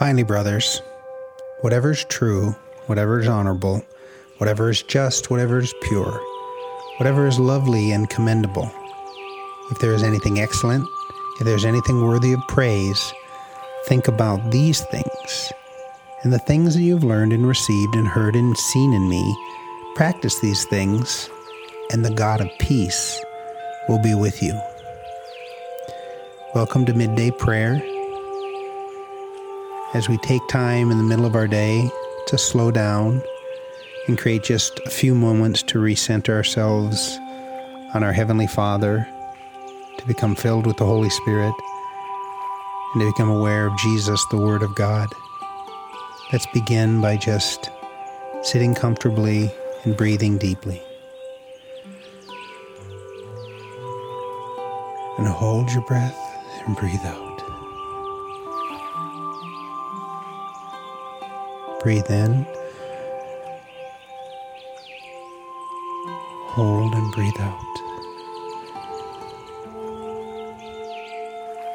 Finally, brothers, whatever is true, whatever is honorable, whatever is just, whatever is pure, whatever is lovely and commendable, if there is anything excellent, if there's anything worthy of praise, think about these things. And the things that you've learned and received and heard and seen in me, practice these things, and the God of peace will be with you. Welcome to Midday Prayer as we take time in the middle of our day to slow down and create just a few moments to recenter ourselves on our Heavenly Father, to become filled with the Holy Spirit, and to become aware of Jesus, the Word of God. Let's begin by just sitting comfortably and breathing deeply. And hold your breath and breathe out. Breathe in. Hold and breathe out.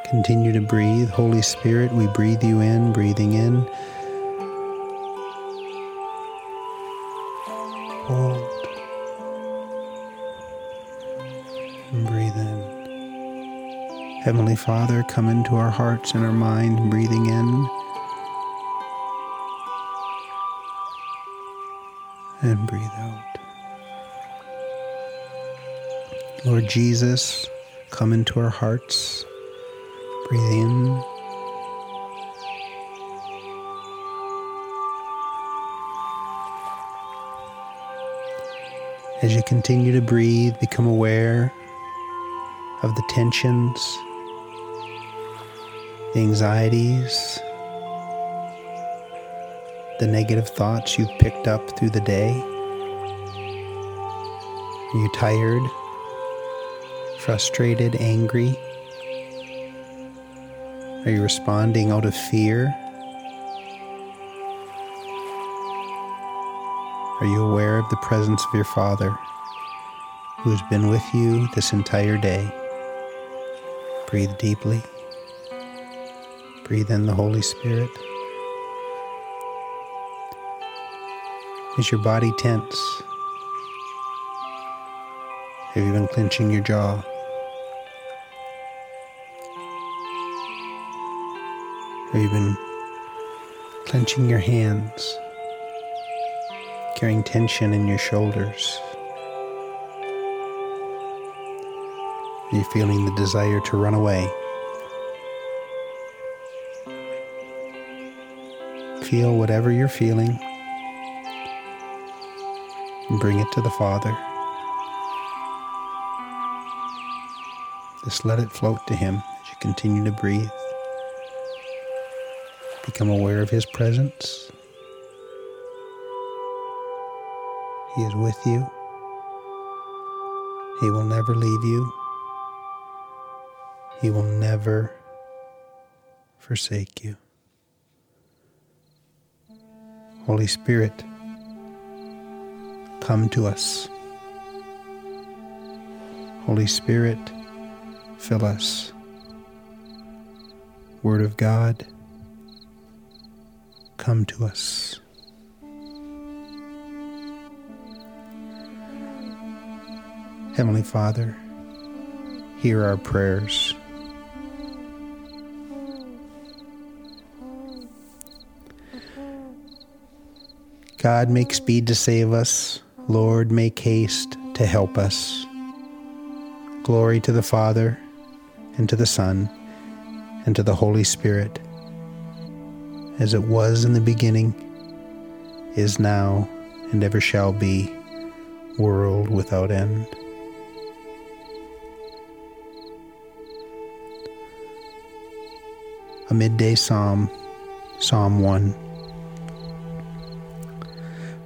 Continue to breathe. Holy Spirit, we breathe you in, breathing in. Hold and breathe in. Heavenly Father, come into our hearts and our mind, breathing in. And breathe out. Lord Jesus, come into our hearts. Breathe in. As you continue to breathe, become aware of the tensions, the anxieties, the negative thoughts you've picked up through the day? Are you tired, frustrated, angry? Are you responding out of fear? Are you aware of the presence of your Father who has been with you this entire day? Breathe deeply. Breathe in the Holy Spirit. Is your body tense? Have you been clenching your jaw? Have you been clenching your hands, carrying tension in your shoulders? Are you feeling the desire to run away? Feel whatever you're feeling and bring it to the Father. Just let it float to Him as you continue to breathe. Become aware of His presence. He is with you. He will never leave you. He will never forsake you. Holy Spirit, come to us. Holy Spirit, fill us. Word of God, come to us. Heavenly Father, hear our prayers. God, make speed to save us. Lord, make haste to help us. Glory to the Father, and to the Son, and to the Holy Spirit, as it was in the beginning, is now, and ever shall be, world without end. A midday psalm, Psalm 1.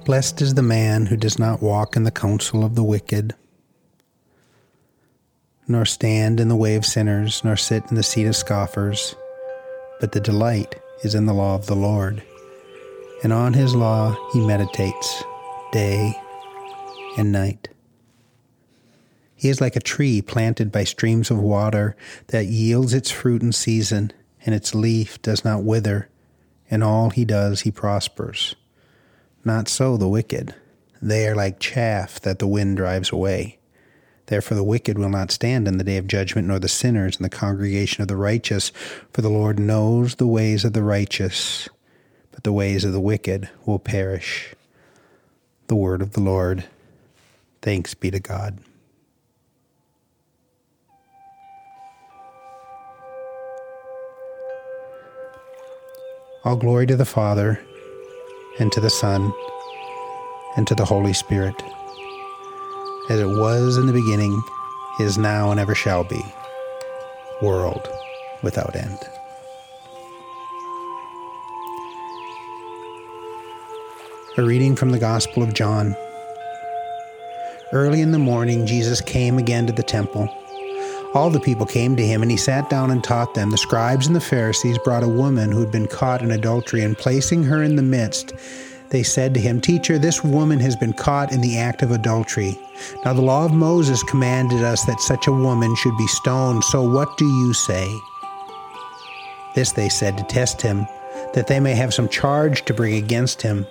Blessed is the man who does not walk in the counsel of the wicked, nor stand in the way of sinners, nor sit in the seat of scoffers, but the delight is in the law of the Lord, and on his law he meditates day and night. He is like a tree planted by streams of water that yields its fruit in season, and its leaf does not wither, and all he does, he prospers. Not so the wicked. They are like chaff that the wind drives away. Therefore, the wicked will not stand in the day of judgment, nor the sinners in the congregation of the righteous. For the Lord knows the ways of the righteous, but the ways of the wicked will perish. The word of the Lord. Thanks be to God. All glory to the Father, and to the Son, and to the Holy Spirit, as it was in the beginning, is now, and ever shall be, world without end. A reading from the Gospel of John. Early in the morning, Jesus came again to the temple all the people came to him, and he sat down and taught them. The scribes and the Pharisees brought a woman who had been caught in adultery, and placing her in the midst, they said to him, Teacher, this woman has been caught in the act of adultery. Now the law of Moses commanded us that such a woman should be stoned, so what do you say? This they said to test him, that they may have some charge to bring against him.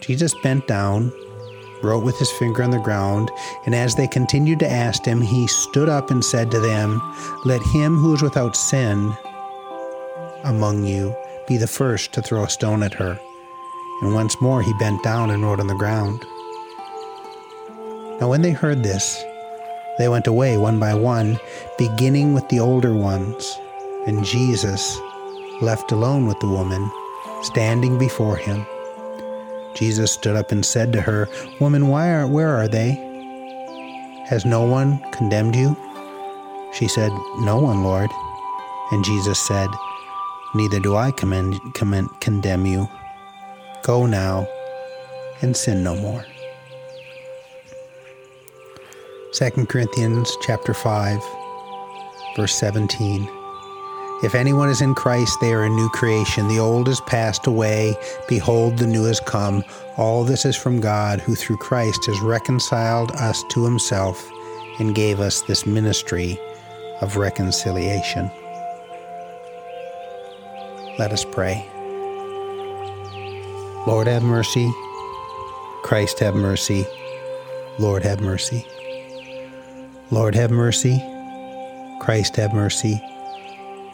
Jesus bent down wrote with his finger on the ground, and as they continued to ask him, he stood up and said to them, Let him who is without sin among you be the first to throw a stone at her. And once more he bent down and wrote on the ground. Now, when they heard this, they went away one by one, beginning with the older ones, and Jesus, left alone with the woman, standing before him. Jesus stood up and said to her, Woman, why are, where are they? Has no one condemned you? She said, No one, Lord. And Jesus said, Neither do I commend, commend, condemn you. Go now and sin no more. 2 Corinthians chapter 5 verse 17 if anyone is in Christ, they are a new creation. The old is passed away. Behold, the new has come. All this is from God, who through Christ has reconciled us to himself and gave us this ministry of reconciliation. Let us pray. Lord, have mercy. Christ, have mercy. Lord, have mercy. Lord, have mercy. Christ, have mercy.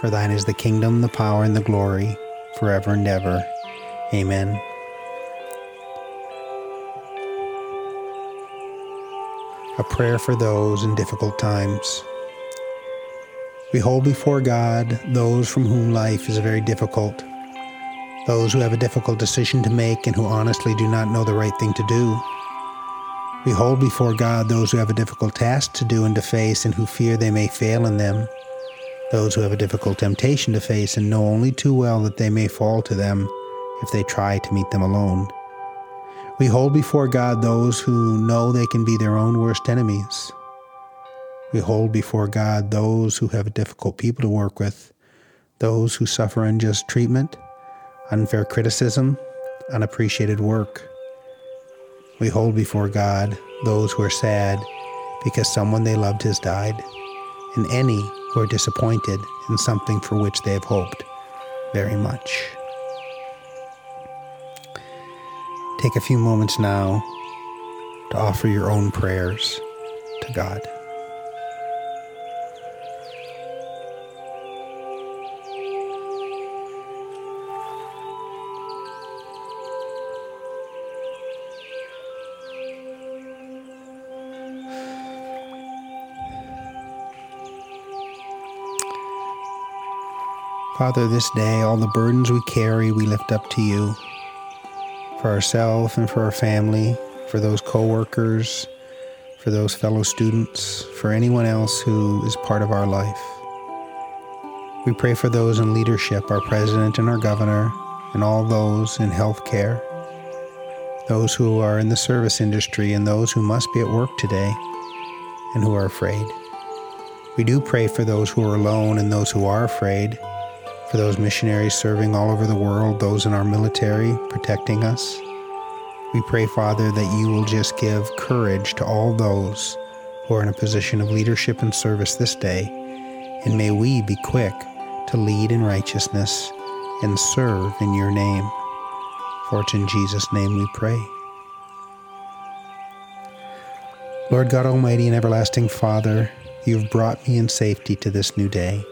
For thine is the kingdom, the power, and the glory, forever and ever. Amen. A prayer for those in difficult times. We hold before God those from whom life is very difficult, those who have a difficult decision to make and who honestly do not know the right thing to do. We hold before God those who have a difficult task to do and to face and who fear they may fail in them those who have a difficult temptation to face and know only too well that they may fall to them if they try to meet them alone. We hold before God those who know they can be their own worst enemies. We hold before God those who have difficult people to work with, those who suffer unjust treatment, unfair criticism, unappreciated work. We hold before God those who are sad because someone they loved has died, and any who are disappointed in something for which they have hoped very much. Take a few moments now to offer your own prayers to God. Father, this day, all the burdens we carry, we lift up to you for ourselves and for our family, for those coworkers, for those fellow students, for anyone else who is part of our life. We pray for those in leadership, our president and our governor, and all those in healthcare, those who are in the service industry, and those who must be at work today and who are afraid. We do pray for those who are alone and those who are afraid, for those missionaries serving all over the world, those in our military protecting us. We pray, Father, that you will just give courage to all those who are in a position of leadership and service this day, and may we be quick to lead in righteousness and serve in your name. For it's in Jesus' name we pray. Lord God Almighty and everlasting Father, you have brought me in safety to this new day.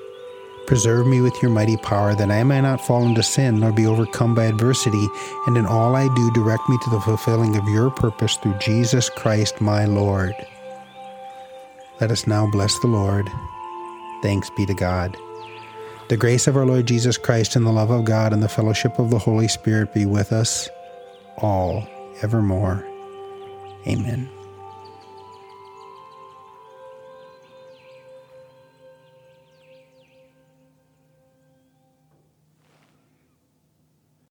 Preserve me with your mighty power, that I may not fall into sin nor be overcome by adversity, and in all I do direct me to the fulfilling of your purpose through Jesus Christ my Lord. Let us now bless the Lord. Thanks be to God. The grace of our Lord Jesus Christ and the love of God and the fellowship of the Holy Spirit be with us all evermore. Amen.